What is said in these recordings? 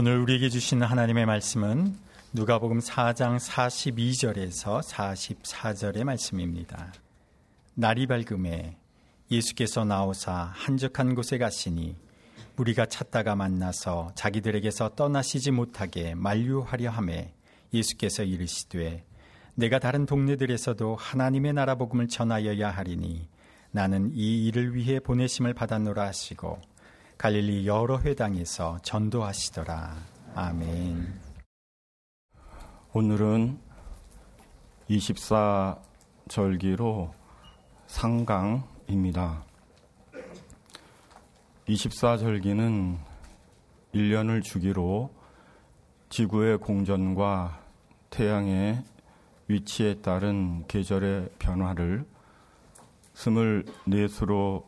오늘 우리에게 주신 하나님의 말씀은 누가복음 4장 42절에서 44절의 말씀입니다. 날이 밝음에 예수께서 나오사 한적한 곳에 가시니 우리가 찾다가 만나서 자기들에게서 떠나시지 못하게 만류하려 함에 예수께서 이르시되 내가 다른 동네들에서도 하나님의 나라 복음을 전하여야 하리니 나는 이 일을 위해 보내심을 받았노라 하시고 갈릴리 여러 회당에서 전도하시더라. 아멘. 오늘은 24절기로 상강입니다. 24절기는 1년을 주기로 지구의 공전과 태양의 위치에 따른 계절의 변화를 스물 넷으로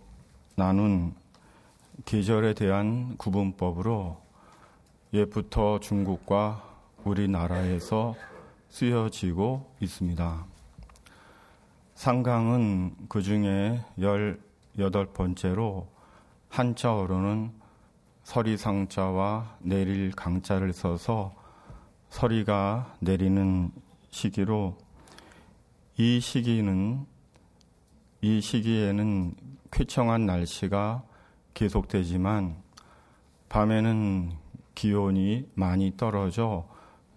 나눈 계절에 대한 구분법으로 옛부터 중국과 우리나라에서 쓰여지고 있습니다. 상강은 그 중에 18번째로 한자어로는 서리상자와 내릴 강자를 써서 서리가 내리는 시기로 이 시기는 이 시기에는 쾌청한 날씨가 계속되지만 밤에는 기온이 많이 떨어져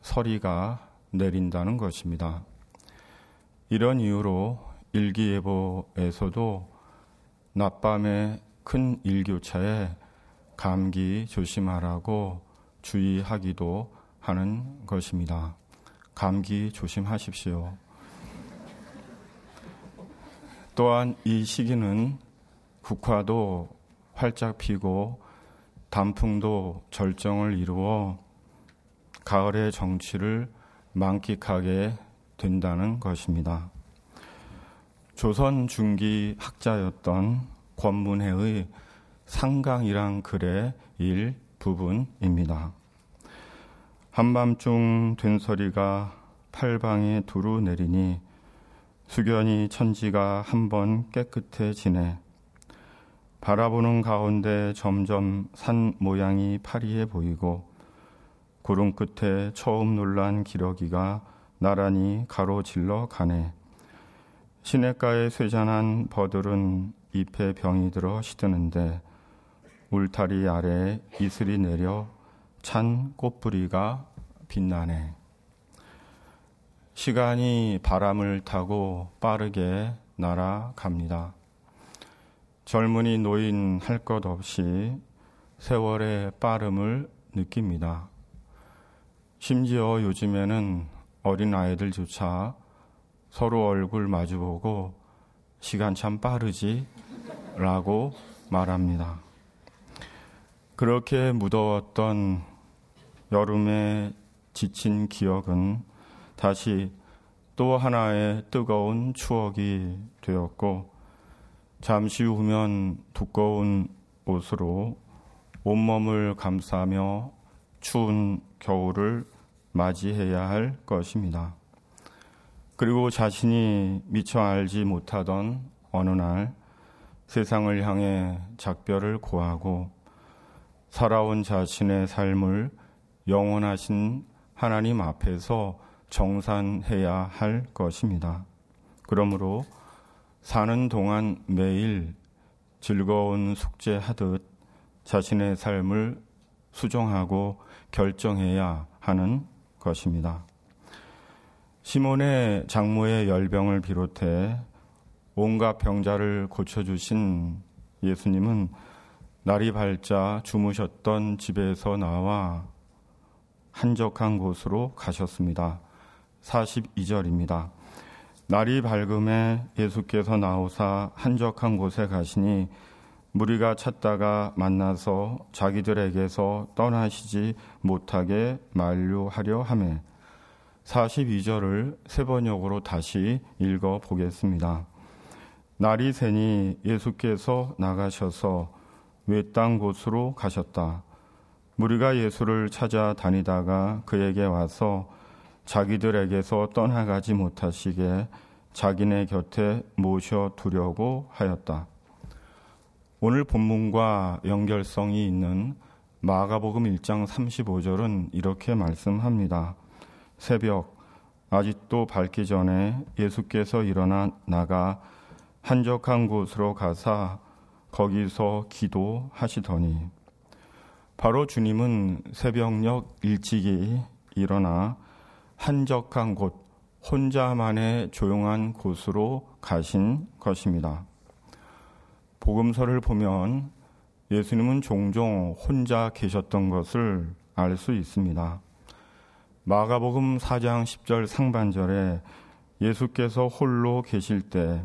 서리가 내린다는 것입니다. 이런 이유로 일기예보에서도 낮밤에 큰 일교차에 감기 조심하라고 주의하기도 하는 것입니다. 감기 조심하십시오. 또한 이 시기는 국화도 활짝 피고 단풍도 절정을 이루어 가을의 정취를 만끽하게 된다는 것입니다. 조선 중기 학자였던 권문회의 상강이란 글의 일 부분입니다. 한밤중 된소리가 팔방에 두루 내리니 수견이 천지가 한번 깨끗해지네. 바라보는 가운데 점점 산 모양이 파리해 보이고 구름 끝에 처음 놀란 기러기가 나란히 가로질러 가네. 시냇가에 쇠잔한 버들은 잎에 병이 들어 시드는데 울타리 아래 이슬이 내려 찬 꽃뿌리가 빛나네. 시간이 바람을 타고 빠르게 날아갑니다. 젊은이 노인 할 것 없이 세월의 빠름을 느낍니다. 심지어 요즘에는 어린 아이들조차 서로 얼굴 마주보고 시간 참 빠르지? 라고 말합니다. 그렇게 무더웠던 여름에 지친 기억은 다시 또 하나의 뜨거운 추억이 되었고 잠시 후면 두꺼운 옷으로 온몸을 감싸며 추운 겨울을 맞이해야 할 것입니다. 그리고 자신이 미처 알지 못하던 어느 날 세상을 향해 작별을 고하고 살아온 자신의 삶을 영원하신 하나님 앞에서 정산해야 할 것입니다. 그러므로 사는 동안 매일 즐거운 숙제하듯 자신의 삶을 수정하고 결정해야 하는 것입니다. 시몬의 장모의 열병을 비롯해 온갖 병자를 고쳐주신 예수님은 날이 밝자 주무셨던 집에서 나와 한적한 곳으로 가셨습니다. 42절입니다. 날이 밝음에 예수께서 나오사 한적한 곳에 가시니 무리가 찾다가 만나서 자기들에게서 떠나시지 못하게 만류하려 함에 42절을 세 번역으로 다시 읽어 보겠습니다. 날이 새니 예수께서 나가셔서 외딴 곳으로 가셨다. 무리가 예수를 찾아 다니다가 그에게 와서 자기들에게서 떠나가지 못하시게 자기네 곁에 모셔 두려고 하였다. 오늘 본문과 연결성이 있는 마가복음 1장 35절은 이렇게 말씀합니다. 새벽 아직도 밝기 전에 예수께서 일어나 나가 한적한 곳으로 가사 거기서 기도하시더니 바로 주님은 새벽녘 일찍이 일어나 한적한 곳 혼자만의 조용한 곳으로 가신 것입니다. 복음서를 보면 예수님은 종종 혼자 계셨던 것을 알 수 있습니다. 마가복음 4장 10절 상반절에 예수께서 홀로 계실 때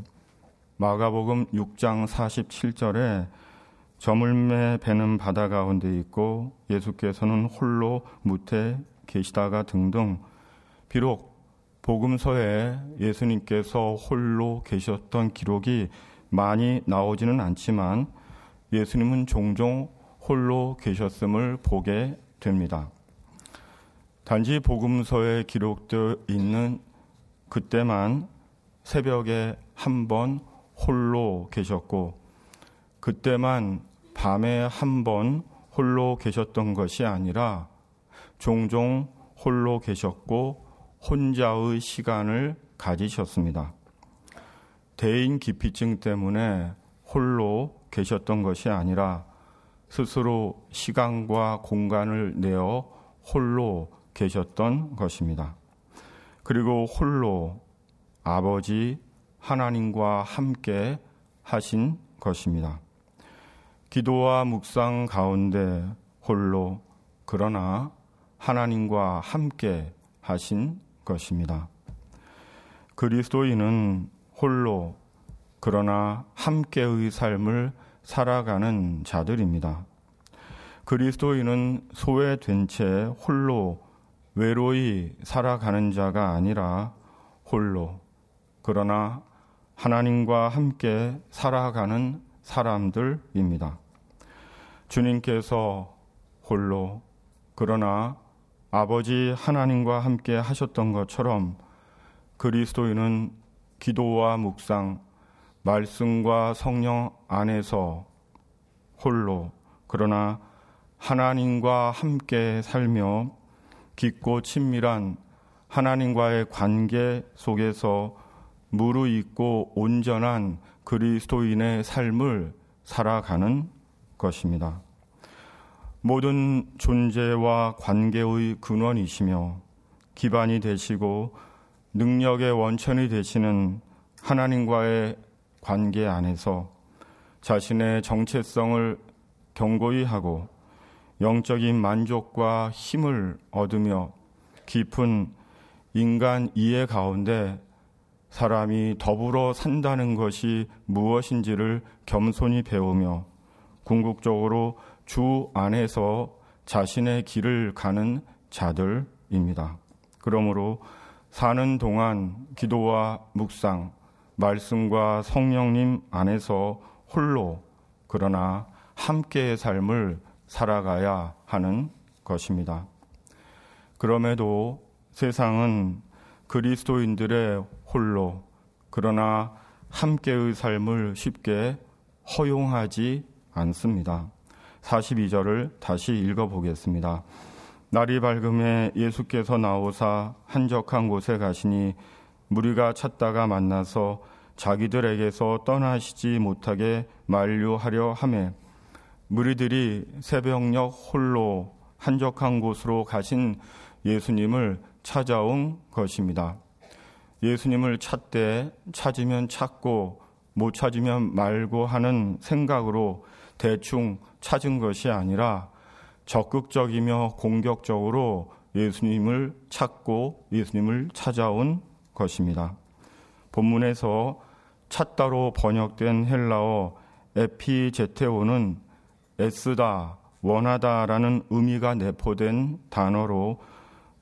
마가복음 6장 47절에 저물매 배는 바다 가운데 있고 예수께서는 홀로 무태 계시다가 등등 비록 복음서에 예수님께서 홀로 계셨던 기록이 많이 나오지는 않지만 예수님은 종종 홀로 계셨음을 보게 됩니다. 단지 복음서에 기록되어 있는 그때만 새벽에 한 번 홀로 계셨고 그때만 밤에 한 번 홀로 계셨던 것이 아니라 종종 홀로 계셨고 혼자의 시간을 가지셨습니다. 대인 기피증 때문에 홀로 계셨던 것이 아니라 스스로 시간과 공간을 내어 홀로 계셨던 것입니다. 그리고 홀로 아버지 하나님과 함께 하신 것입니다. 기도와 묵상 가운데 홀로 그러나 하나님과 함께 하신 것입니다. 그리스도인은 홀로 그러나 함께의 삶을 살아가는 자들입니다. 그리스도인은 소외된 채 홀로 외로이 살아가는 자가 아니라 홀로 그러나 하나님과 함께 살아가는 사람들입니다. 주님께서 홀로 그러나 아버지 하나님과 함께 하셨던 것처럼 그리스도인은 기도와 묵상, 말씀과 성령 안에서 홀로 그러나 하나님과 함께 살며 깊고 친밀한 하나님과의 관계 속에서 무르익고 온전한 그리스도인의 삶을 살아가는 것입니다. 모든 존재와 관계의 근원이시며 기반이 되시고 능력의 원천이 되시는 하나님과의 관계 안에서 자신의 정체성을 경고히 하고 영적인 만족과 힘을 얻으며 깊은 인간 이해 가운데 사람이 더불어 산다는 것이 무엇인지를 겸손히 배우며 궁극적으로 주 안에서 자신의 길을 가는 자들입니다. 그러므로 사는 동안 기도와 묵상, 말씀과 성령님 안에서 홀로 그러나 함께의 삶을 살아가야 하는 것입니다. 그럼에도 세상은 그리스도인들의 홀로 그러나 함께의 삶을 쉽게 허용하지 않습니다. 42절을 다시 읽어보겠습니다. 날이 밝음에 예수께서 나오사 한적한 곳에 가시니 무리가 찾다가 만나서 자기들에게서 떠나시지 못하게 만류하려 함에 무리들이 새벽녘 홀로 한적한 곳으로 가신 예수님을 찾아온 것입니다. 예수님을 찾되 찾으면 찾고 못 찾으면 말고 하는 생각으로 대충 찾은 것이 아니라 적극적이며 공격적으로 예수님을 찾고 예수님을 찾아온 것입니다. 본문에서 찾다로 번역된 헬라어 에피제테오는 애쓰다, 원하다라는 의미가 내포된 단어로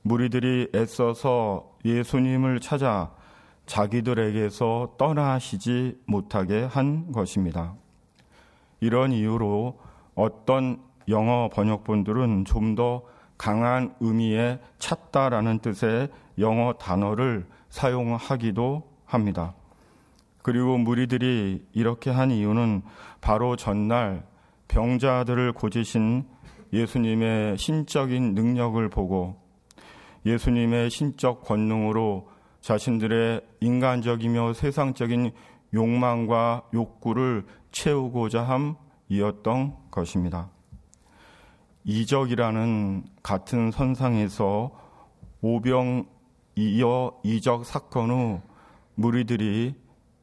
무리들이 애써서 예수님을 찾아 자기들에게서 떠나시지 못하게 한 것입니다. 이런 이유로 어떤 영어 번역본들은 좀 더 강한 의미의 찾다라는 뜻의 영어 단어를 사용하기도 합니다. 그리고 무리들이 이렇게 한 이유는 바로 전날 병자들을 고지신 예수님의 신적인 능력을 보고 예수님의 신적 권능으로 자신들의 인간적이며 세상적인 욕망과 욕구를 채우고자 함이었던 것입니다. 이적이라는 같은 선상에서 오병 이어 이적 사건 후 무리들이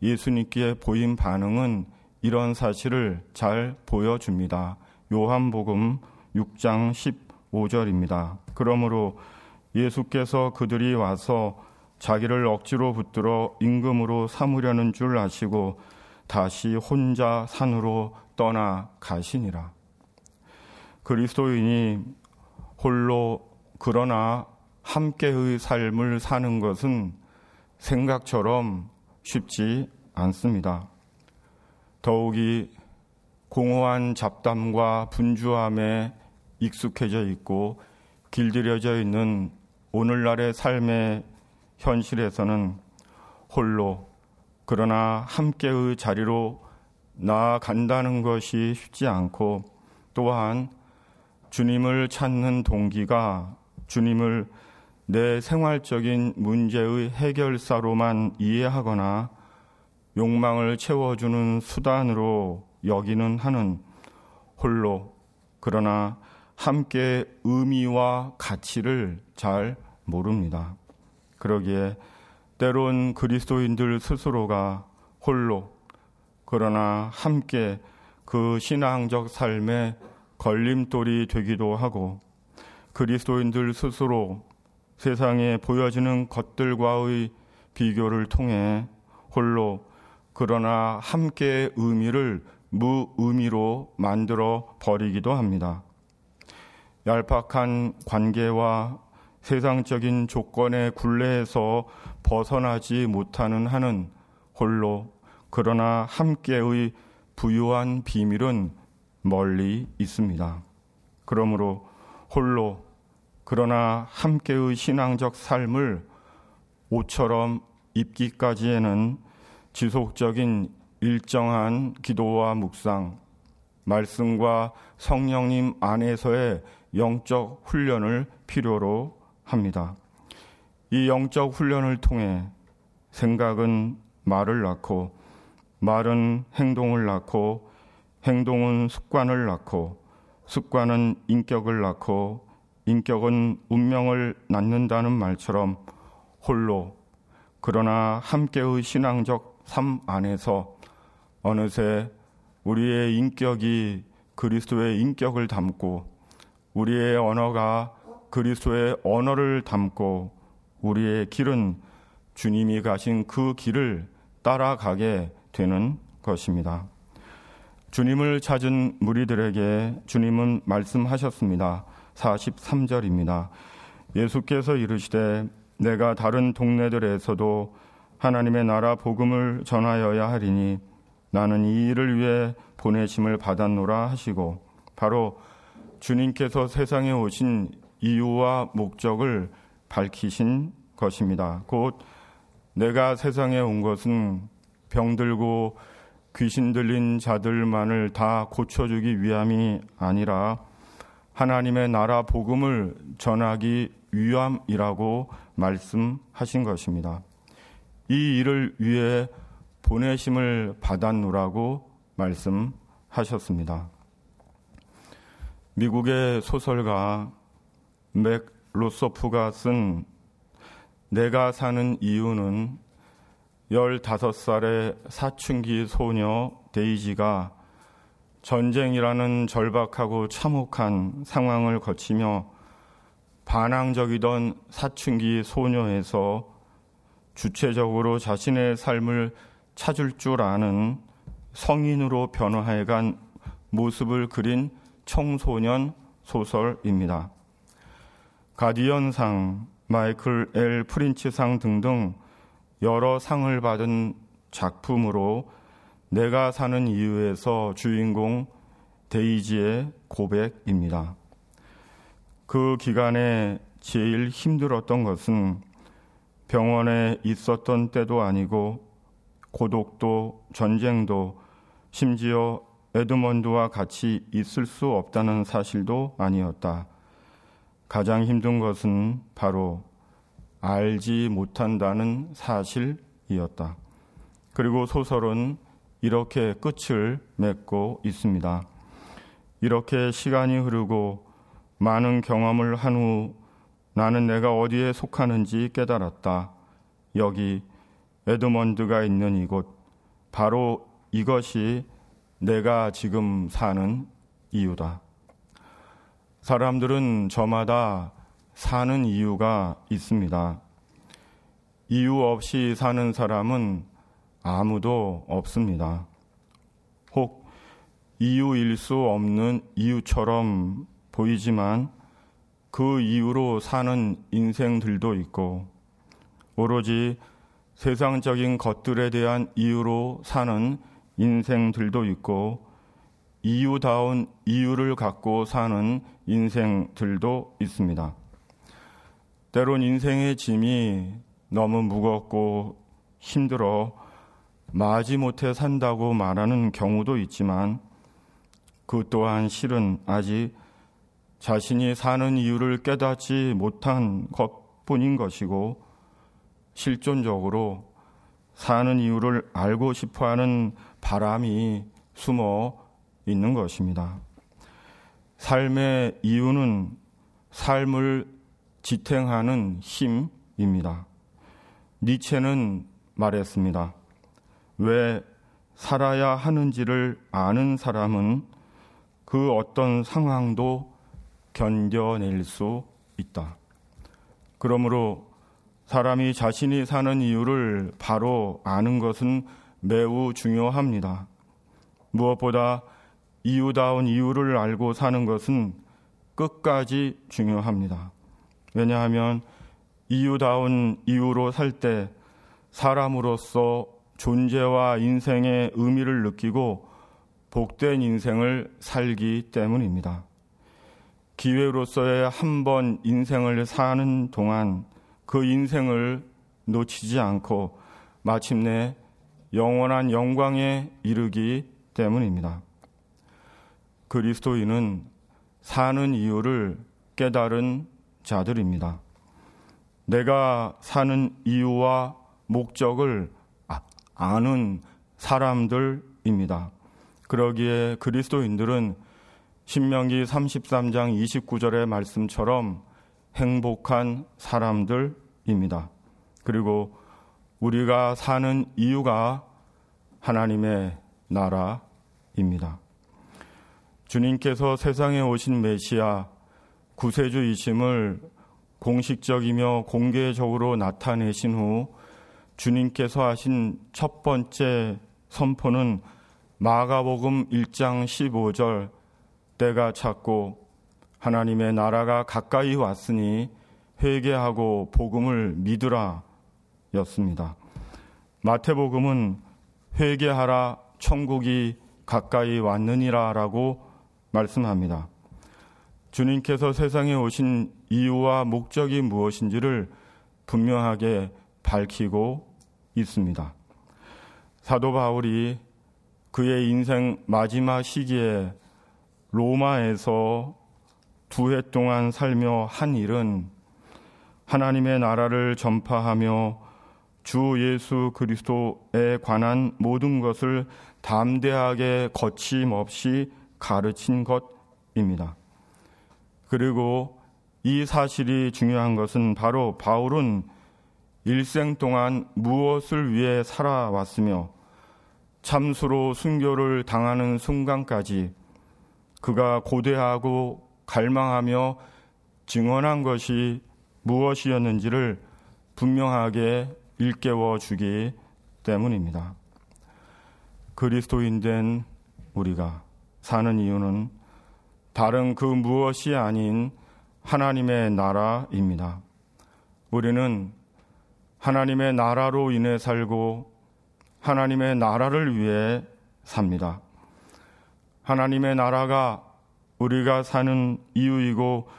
예수님께 보인 반응은 이런 사실을 잘 보여줍니다. 요한복음 6장 15절입니다. 그러므로 예수께서 그들이 와서 자기를 억지로 붙들어 임금으로 삼으려는 줄 아시고 다시 혼자 산으로 떠나 가시니라. 그리스도인이 홀로 그러나 함께의 삶을 사는 것은 생각처럼 쉽지 않습니다. 더욱이 공허한 잡담과 분주함에 익숙해져 있고 길들여져 있는 오늘날의 삶의 현실에서는 홀로 그러나 함께의 자리로 나아간다는 것이 쉽지 않고 또한 주님을 찾는 동기가 주님을 내 생활적인 문제의 해결사로만 이해하거나 욕망을 채워주는 수단으로 여기는 하는 홀로 그러나 함께 의미와 가치를 잘 모릅니다. 그러기에 때론 그리스도인들 스스로가 홀로 그러나 함께 그 신앙적 삶의 걸림돌이 되기도 하고 그리스도인들 스스로 세상에 보여지는 것들과의 비교를 통해 홀로 그러나 함께 의미를 무의미로 만들어 버리기도 합니다. 얄팍한 관계와 세상적인 조건의 굴레에서 벗어나지 못하는 한은 홀로 그러나 함께의 부유한 비밀은 멀리 있습니다. 그러므로 홀로 그러나 함께의 신앙적 삶을 옷처럼 입기까지에는 지속적인 일정한 기도와 묵상, 말씀과 성령님 안에서의 영적 훈련을 필요로 합니다. 이 영적 훈련을 통해 생각은 말을 낳고, 말은 행동을 낳고, 행동은 습관을 낳고, 습관은 인격을 낳고, 인격은 운명을 낳는다는 말처럼 홀로 그러나 함께의 신앙적 삶 안에서 어느새 우리의 인격이 그리스도의 인격을 담고 우리의 언어가 그리스도의 언어를 담고 우리의 길은 주님이 가신 그 길을 따라가게 되는 것입니다. 주님을 찾은 무리들에게 주님은 말씀하셨습니다. 43절입니다. 예수께서 이르시되 내가 다른 동네들에서도 하나님의 나라 복음을 전하여야 하리니 나는 이 일을 위해 보내심을 받았노라 하시고 바로 주님께서 세상에 오신 이유와 목적을 밝히신 것입니다. 곧 내가 세상에 온 것은 병들고 귀신 들린 자들만을 다 고쳐주기 위함이 아니라 하나님의 나라 복음을 전하기 위함이라고 말씀하신 것입니다. 이 일을 위해 보내심을 받았노라고 말씀하셨습니다. 미국의 소설가 맥 로소프가 쓴 내가 사는 이유는 15살의 사춘기 소녀 데이지가 전쟁이라는 절박하고 참혹한 상황을 거치며 반항적이던 사춘기 소녀에서 주체적으로 자신의 삶을 찾을 줄 아는 성인으로 변화해간 모습을 그린 청소년 소설입니다. 가디언상, 마이클 엘 프린치상 등등 여러 상을 받은 작품으로 내가 사는 이유에서 주인공 데이지의 고백입니다. 그 기간에 제일 힘들었던 것은 병원에 있었던 때도 아니고 고독도 전쟁도 심지어 에드먼드와 같이 있을 수 없다는 사실도 아니었다. 가장 힘든 것은 바로 알지 못한다는 사실이었다. 그리고 소설은 이렇게 끝을 맺고 있습니다. 이렇게 시간이 흐르고 많은 경험을 한 후 나는 내가 어디에 속하는지 깨달았다. 여기 에드먼드가 있는 이곳, 바로 이것이 내가 지금 사는 이유다. 사람들은 저마다 사는 이유가 있습니다. 이유 없이 사는 사람은 아무도 없습니다. 혹 이유일 수 없는 이유처럼 보이지만 그 이유로 사는 인생들도 있고 오로지 세상적인 것들에 대한 이유로 사는 인생들도 있고 이유다운 이유를 갖고 사는 인생들도 있습니다. 때론 인생의 짐이 너무 무겁고 힘들어 마지못해 산다고 말하는 경우도 있지만 그 또한 실은 아직 자신이 사는 이유를 깨닫지 못한 것 뿐인 것이고 실존적으로 사는 이유를 알고 싶어 하는 바람이 숨어 있는 것입니다. 삶의 이유는 삶을 지탱하는 힘입니다. 니체는 말했습니다. 왜 살아야 하는지를 아는 사람은 그 어떤 상황도 견뎌낼 수 있다. 그러므로 사람이 자신이 사는 이유를 바로 아는 것은 매우 중요합니다. 무엇보다 이유다운 이유를 알고 사는 것은 끝까지 중요합니다. 왜냐하면 이유다운 이유로 살 때 사람으로서 존재와 인생의 의미를 느끼고 복된 인생을 살기 때문입니다. 기회로서의 한 번 인생을 사는 동안 그 인생을 놓치지 않고 마침내 영원한 영광에 이르기 때문입니다. 그리스도인은 사는 이유를 깨달은 자들입니다. 내가 사는 이유와 목적을 아, 아는 사람들입니다. 그러기에 그리스도인들은 신명기 33장 29절의 말씀처럼 행복한 사람들입니다. 그리고 우리가 사는 이유가 하나님의 나라입니다. 주님께서 세상에 오신 메시아 구세주이심을 공식적이며 공개적으로 나타내신 후 주님께서 하신 첫 번째 선포는 마가복음 1장 15절 때가 찼고 하나님의 나라가 가까이 왔으니 회개하고 복음을 믿으라 였습니다. 마태복음은 회개하라 천국이 가까이 왔느니라라고 말씀합니다. 주님께서 세상에 오신 이유와 목적이 무엇인지를 분명하게 밝히고 있습니다. 사도 바울이 그의 인생 마지막 시기에 로마에서 두 해 동안 살며 한 일은 하나님의 나라를 전파하며 주 예수 그리스도에 관한 모든 것을 담대하게 거침없이 가르친 것입니다. 그리고 이 사실이 중요한 것은 바로 바울은 일생 동안 무엇을 위해 살아왔으며 참수로 순교를 당하는 순간까지 그가 고대하고 갈망하며 증언한 것이 무엇이었는지를 분명하게 일깨워 주기 때문입니다. 그리스도인 된 우리가 사는 이유는 다른 그 무엇이 아닌 하나님의 나라입니다. 우리는 하나님의 나라로 인해 살고 하나님의 나라를 위해 삽니다. 하나님의 나라가 우리가 사는 이유이고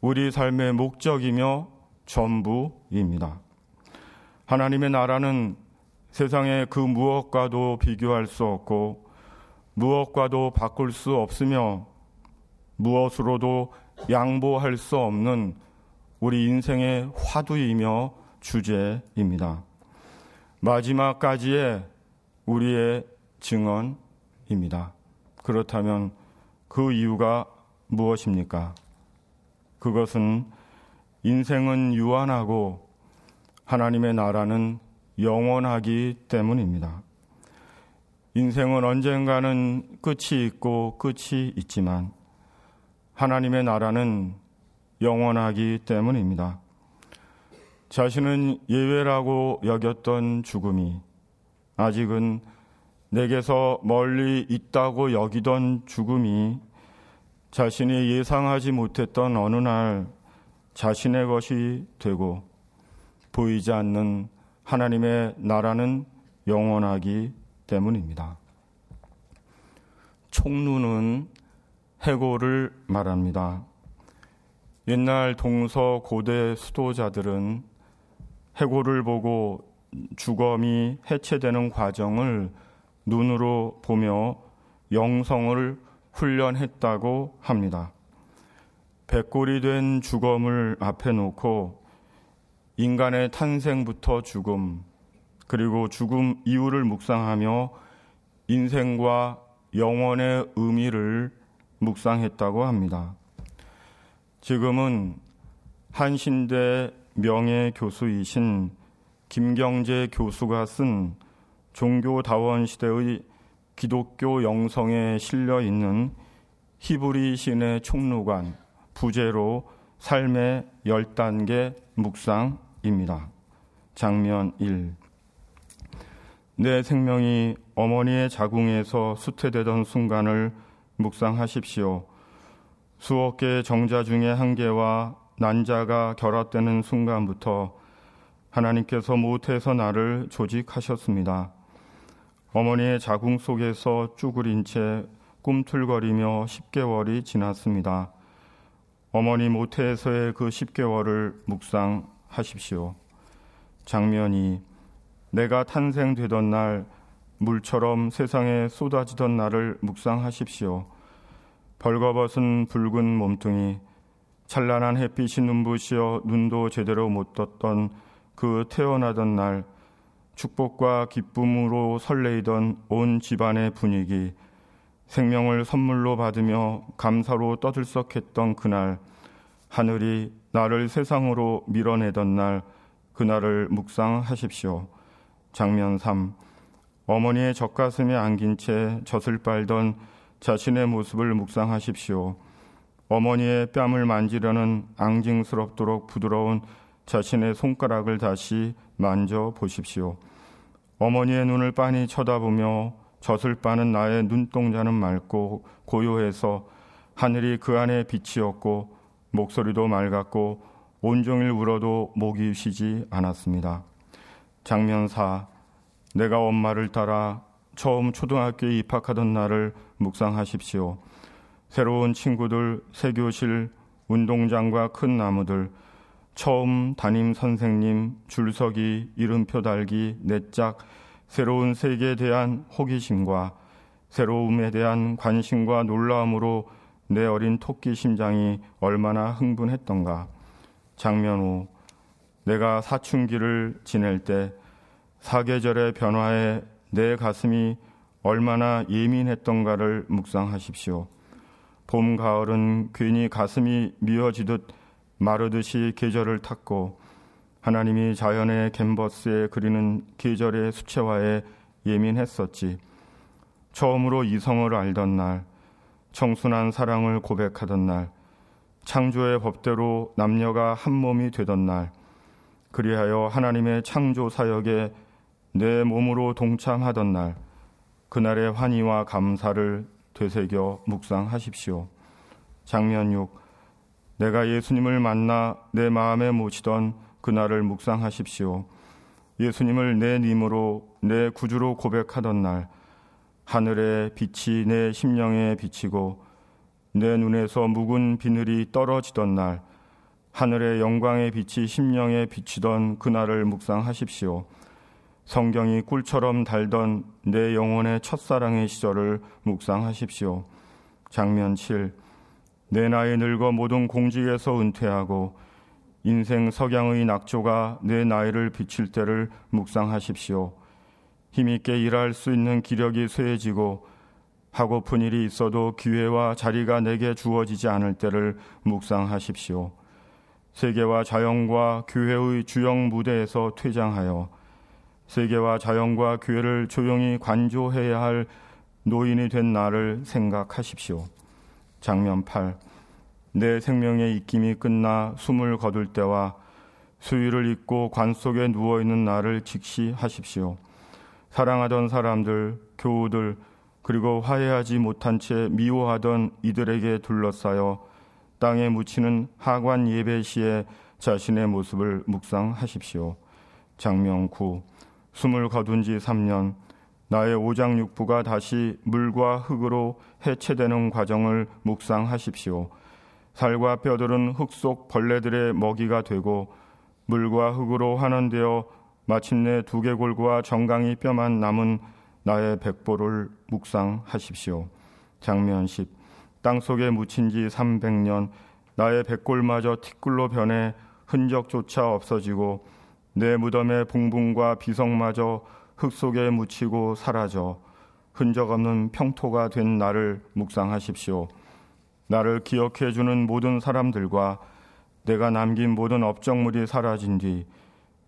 우리 삶의 목적이며 전부입니다. 하나님의 나라는 세상의 그 무엇과도 비교할 수 없고 무엇과도 바꿀 수 없으며 무엇으로도 양보할 수 없는 우리 인생의 화두이며 주제입니다. 마지막까지의 우리의 증언입니다. 그렇다면 그 이유가 무엇입니까? 그것은 인생은 유한하고 하나님의 나라는 영원하기 때문입니다. 인생은 언젠가는 끝이 있고 끝이 있지만 하나님의 나라는 영원하기 때문입니다. 자신은 예외라고 여겼던 죽음이 아직은 내게서 멀리 있다고 여기던 죽음이 자신이 예상하지 못했던 어느 날 자신의 것이 되고 보이지 않는 하나님의 나라는 영원하기 때문입니다. 총루는 해고를 말합니다. 옛날 동서 고대 수도자들은 해고를 보고 주검이 해체되는 과정을 눈으로 보며 영성을 훈련했다고 합니다. 백골이 된 주검을 앞에 놓고 인간의 탄생부터 죽음, 그리고 죽음 이후를 묵상하며 인생과 영원의 의미를 묵상했다고 합니다. 지금은 한신대 명예 교수이신 김경재 교수가 쓴 종교다원 시대의 기독교 영성에 실려 있는 히브리 신의 총루관 부제로 삶의 열단계 묵상입니다. 장면 1. 내 생명이 어머니의 자궁에서 수태되던 순간을 묵상하십시오. 수억 개의 정자 중에 한 개와 난자가 결합되는 순간부터 하나님께서 모태에서 나를 조직하셨습니다. 어머니의 자궁 속에서 쭈그린 채 꿈틀거리며 10개월이 지났습니다. 어머니 모태에서의 그 10개월을 묵상하십시오. 장면이 내가 탄생되던 날 물처럼 세상에 쏟아지던 날을 묵상하십시오. 벌거벗은 붉은 몸뚱이 찬란한 햇빛이 눈부시어 눈도 제대로 못 떴던 그 태어나던 날 축복과 기쁨으로 설레이던 온 집안의 분위기 생명을 선물로 받으며 감사로 떠들썩했던 그날 하늘이 나를 세상으로 밀어내던 날 그날을 묵상하십시오. 장면 3 어머니의 젖가슴에 안긴 채 젖을 빨던 자신의 모습을 묵상하십시오. 어머니의 뺨을 만지려는 앙징스럽도록 부드러운 자신의 손가락을 다시 만져 보십시오. 어머니의 눈을 빤히 쳐다보며 젖을 빠는 나의 눈동자는 맑고 고요해서 하늘이 그 안에 빛이었고 목소리도 맑았고 온종일 울어도 목이 쉬지 않았습니다. 장면 4. 내가 엄마를 따라 처음 초등학교에 입학하던 날을 묵상하십시오. 새로운 친구들, 새 교실, 운동장과 큰 나무들, 처음 담임 선생님, 줄서기, 이름표 달기, 내짝, 새로운 세계에 대한 호기심과 새로움에 대한 관심과 놀라움으로 내 어린 토끼 심장이 얼마나 흥분했던가. 장면 후 내가 사춘기를 지낼 때 사계절의 변화에 내 가슴이 얼마나 예민했던가를 묵상하십시오. 봄, 가을은 괜히 가슴이 미어지듯 마르듯이 계절을 탔고 하나님이 자연의 캔버스에 그리는 계절의 수채화에 예민했었지. 처음으로 이성을 알던 날, 청순한 사랑을 고백하던 날, 창조의 법대로 남녀가 한 몸이 되던 날, 그리하여 하나님의 창조 사역에 내 몸으로 동참하던 날, 그날의 환희와 감사를 되새겨 묵상하십시오. 장면 6. 내가 예수님을 만나 내 마음에 모시던 그날을 묵상하십시오. 예수님을 내 님으로 내 구주로 고백하던 날, 하늘의 빛이 내 심령에 비치고 내 눈에서 묵은 비늘이 떨어지던 날, 하늘의 영광의 빛이 심령에 비치던 그날을 묵상하십시오. 성경이 꿀처럼 달던 내 영혼의 첫사랑의 시절을 묵상하십시오. 장면 7. 내 나이 늙어 모든 공직에서 은퇴하고 인생 석양의 낙조가 내 나이를 비칠 때를 묵상하십시오. 힘있게 일할 수 있는 기력이 쇠해지고 하고픈 일이 있어도 기회와 자리가 내게 주어지지 않을 때를 묵상하십시오. 세계와 자연과 교회의 주영 무대에서 퇴장하여 세계와 자연과 교회를 조용히 관조해야 할 노인이 된 나를 생각하십시오. 장면 8. 내 생명의 입김이 끝나 숨을 거둘 때와 수위를 잊고 관 속에 누워 있는 나를 직시하십시오. 사랑하던 사람들, 교우들, 그리고 화해하지 못한 채 미워하던 이들에게 둘러싸여 땅에 묻히는 하관 예배 시에 자신의 모습을 묵상하십시오. 9. 숨을 거둔 지 3년, 나의 오장육부가 다시 물과 흙으로 해체되는 과정을 묵상하십시오. 살과 뼈들은 흙 속 벌레들의 먹이가 되고 물과 흙으로 환원되어 마침내 두개골과 정강이 뼈만 남은 나의 백보를 묵상하십시오. 장면 10. 땅 속에 묻힌 지 300년 나의 백골마저 티끌로 변해 흔적조차 없어지고 내 무덤의 봉분과 비석마저 흙 속에 묻히고 사라져 흔적 없는 평토가 된 나를 묵상하십시오. 나를 기억해 주는 모든 사람들과 내가 남긴 모든 업적물이 사라진 뒤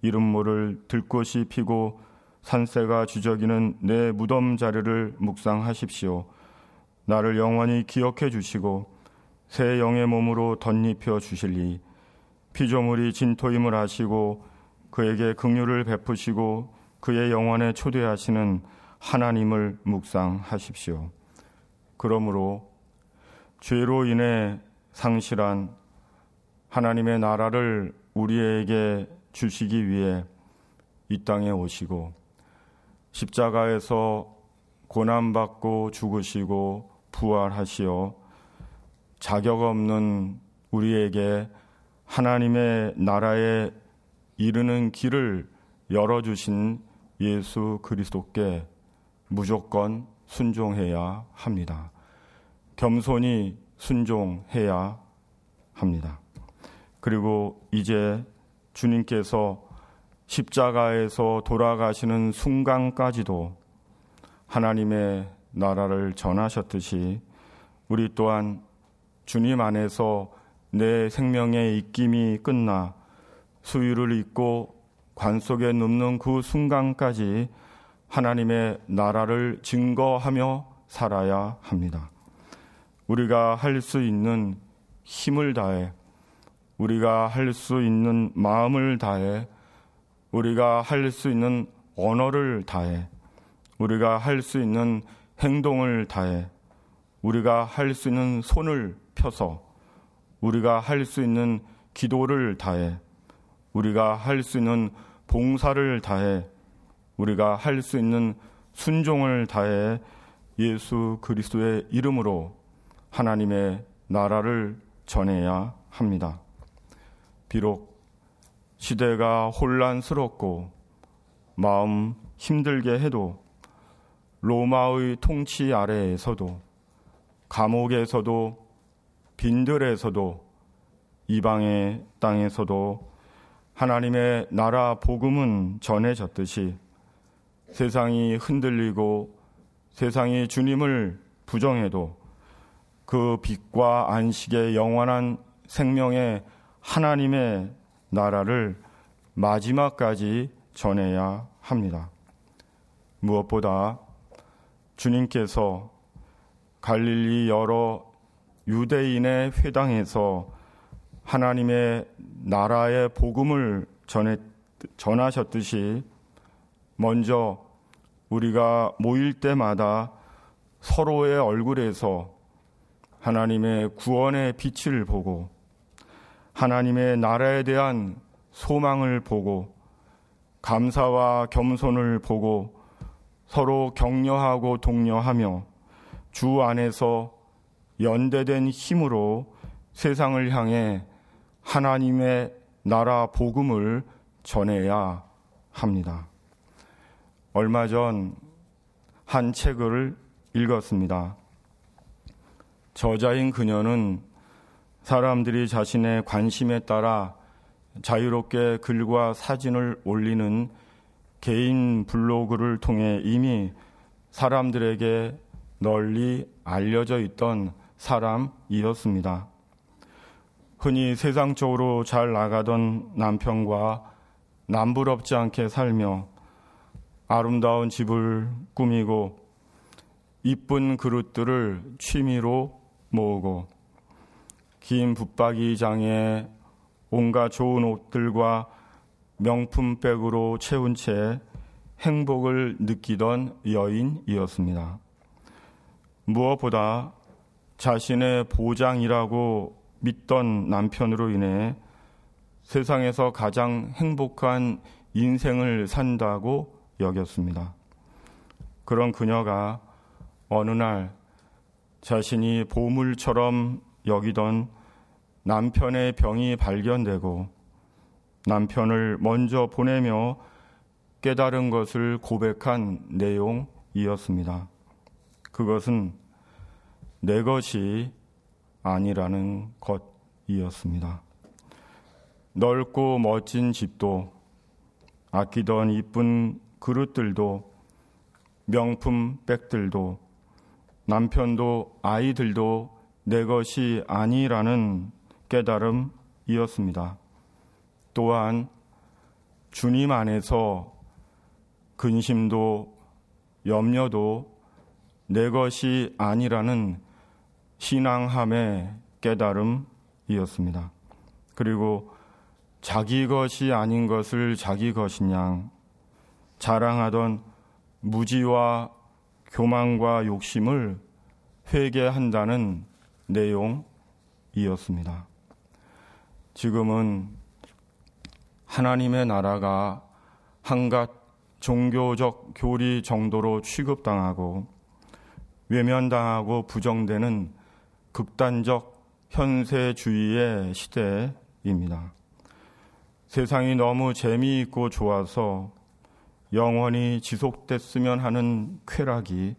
이름 모를 들꽃이 피고 산새가 주저기는 내 무덤 자리를 묵상하십시오. 나를 영원히 기억해 주시고 새 영의 몸으로 덧입혀 주실리 피조물이 진토임을 아시고 그에게 긍휼을 베푸시고 그의 영원에 초대하시는 하나님을 묵상하십시오. 그러므로 죄로 인해 상실한 하나님의 나라를 우리에게 주시기 위해 이 땅에 오시고 십자가에서 고난받고 죽으시고 부활하시어 자격 없는 우리에게 하나님의 나라에 이르는 길을 열어주신 예수 그리스도께 무조건 순종해야 합니다. 겸손히 순종해야 합니다. 그리고 이제 주님께서 십자가에서 돌아가시는 순간까지도 하나님의 나라를 전하셨듯이 우리 또한 주님 안에서 내 생명의 입김이 끝나 수유를 잊고 관 속에 눕는 그 순간까지 하나님의 나라를 증거하며 살아야 합니다. 우리가 할 수 있는 힘을 다해, 우리가 할 수 있는 마음을 다해, 우리가 할 수 있는 언어를 다해, 우리가 할 수 있는 행동을 다해, 우리가 할 수 있는 손을 펴서, 우리가 할 수 있는 기도를 다해, 우리가 할 수 있는 봉사를 다해, 우리가 할 수 있는 순종을 다해 예수 그리스도의 이름으로 하나님의 나라를 전해야 합니다. 비록 시대가 혼란스럽고 마음 힘들게 해도 로마의 통치 아래에서도 감옥에서도 빈들에서도 이방의 땅에서도 하나님의 나라 복음은 전해졌듯이 세상이 흔들리고 세상이 주님을 부정해도 그 빛과 안식의 영원한 생명의 하나님의 나라를 마지막까지 전해야 합니다. 무엇보다 주님께서 갈릴리 여러 유대인의 회당에서 하나님의 나라의 복음을 전해, 전하셨듯이 먼저 우리가 모일 때마다 서로의 얼굴에서 하나님의 구원의 빛을 보고 하나님의 나라에 대한 소망을 보고 감사와 겸손을 보고 서로 격려하고 독려하며 주 안에서 연대된 힘으로 세상을 향해 하나님의 나라 복음을 전해야 합니다. 얼마 전 한 책을 읽었습니다. 저자인 그녀는 사람들이 자신의 관심에 따라 자유롭게 글과 사진을 올리는 개인 블로그를 통해 이미 사람들에게 널리 알려져 있던 사람이었습니다. 흔히 세상적으로 잘 나가던 남편과 남부럽지 않게 살며 아름다운 집을 꾸미고 이쁜 그릇들을 취미로 모으고 긴 붙박이장에 온갖 좋은 옷들과 명품백으로 채운 채 행복을 느끼던 여인이었습니다. 무엇보다 자신의 보장이라고 믿던 남편으로 인해 세상에서 가장 행복한 인생을 산다고 여겼습니다. 그런 그녀가 어느 날 자신이 보물처럼 여기던 남편의 병이 발견되고 남편을 먼저 보내며 깨달은 것을 고백한 내용이었습니다. 그것은 내 것이 아니라는 것이었습니다. 넓고 멋진 집도 아끼던 이쁜 그릇들도 명품 백들도 남편도 아이들도 내 것이 아니라는 깨달음이었습니다. 또한 주님 안에서 근심도 염려도 내 것이 아니라는 신앙함의 깨달음이었습니다. 그리고 자기 것이 아닌 것을 자기 것이냐 자랑하던 무지와 교만과 욕심을 회개한다는 내용이었습니다. 지금은 하나님의 나라가 한갓 종교적 교리 정도로 취급당하고 외면당하고 부정되는 극단적 현세주의의 시대입니다. 세상이 너무 재미있고 좋아서 영원히 지속됐으면 하는 쾌락이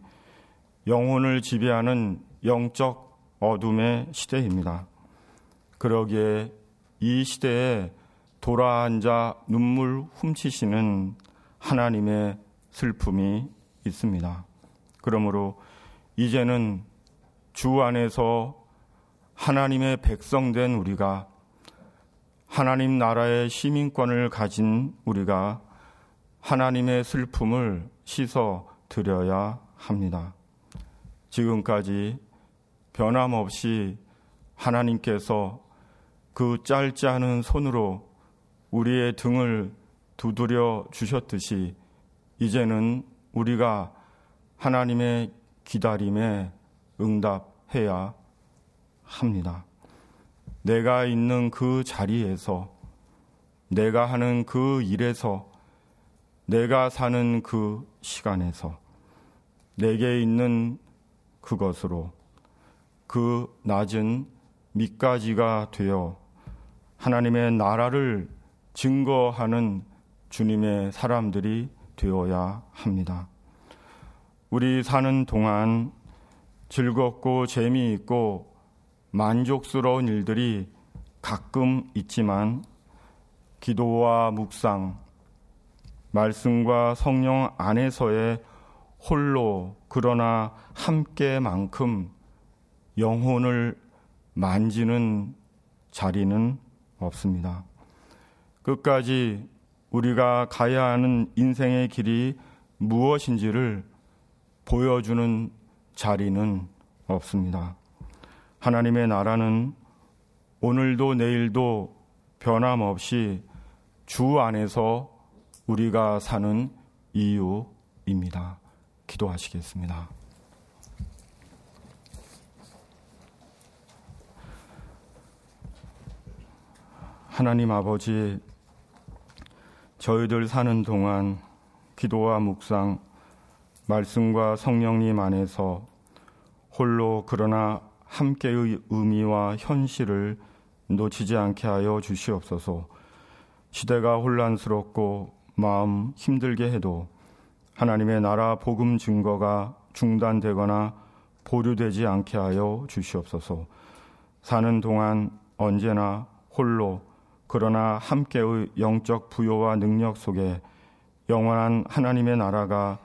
영혼을 지배하는 영적 어둠의 시대입니다. 그러기에 이 시대에 돌아앉아 눈물 훔치시는 하나님의 슬픔이 있습니다. 그러므로 이제는 주 안에서 하나님의 백성된 우리가 하나님 나라의 시민권을 가진 우리가 하나님의 슬픔을 씻어 드려야 합니다. 지금까지 변함없이 하나님께서 그 짧지 않은 손으로 우리의 등을 두드려 주셨듯이 이제는 우리가 하나님의 기다림에 응답해야 합니다. 내가 있는 그 자리에서 내가 하는 그 일에서 내가 사는 그 시간에서 내게 있는 그것으로 그 낮은 밑가지가 되어 하나님의 나라를 증거하는 주님의 사람들이 되어야 합니다. 우리 사는 동안 즐겁고 재미있고 만족스러운 일들이 가끔 있지만 기도와 묵상, 말씀과 성령 안에서의 홀로 그러나 함께만큼 영혼을 만지는 자리는 없습니다. 끝까지 우리가 가야 하는 인생의 길이 무엇인지를 보여주는 자리는 없습니다. 하나님의 나라는 오늘도 내일도 변함없이 주 안에서 우리가 사는 이유입니다. 기도하시겠습니다. 하나님 아버지, 저희들 사는 동안 기도와 묵상, 말씀과 성령님 안에서 홀로 그러나 함께의 의미와 현실을 놓치지 않게 하여 주시옵소서. 시대가 혼란스럽고 마음 힘들게 해도 하나님의 나라 복음 증거가 중단되거나 보류되지 않게 하여 주시옵소서. 사는 동안 언제나 홀로 그러나 함께의 영적 부여와 능력 속에 영원한 하나님의 나라가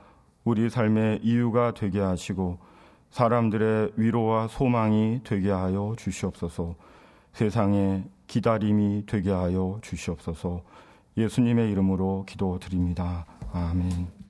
우리 삶의 이유가 되게 하시고 사람들의 위로와 소망이 되게 하여 주시옵소서. 세상의 기다림이 되게 하여 주시옵소서. 예수님의 이름으로 기도드립니다. 아멘.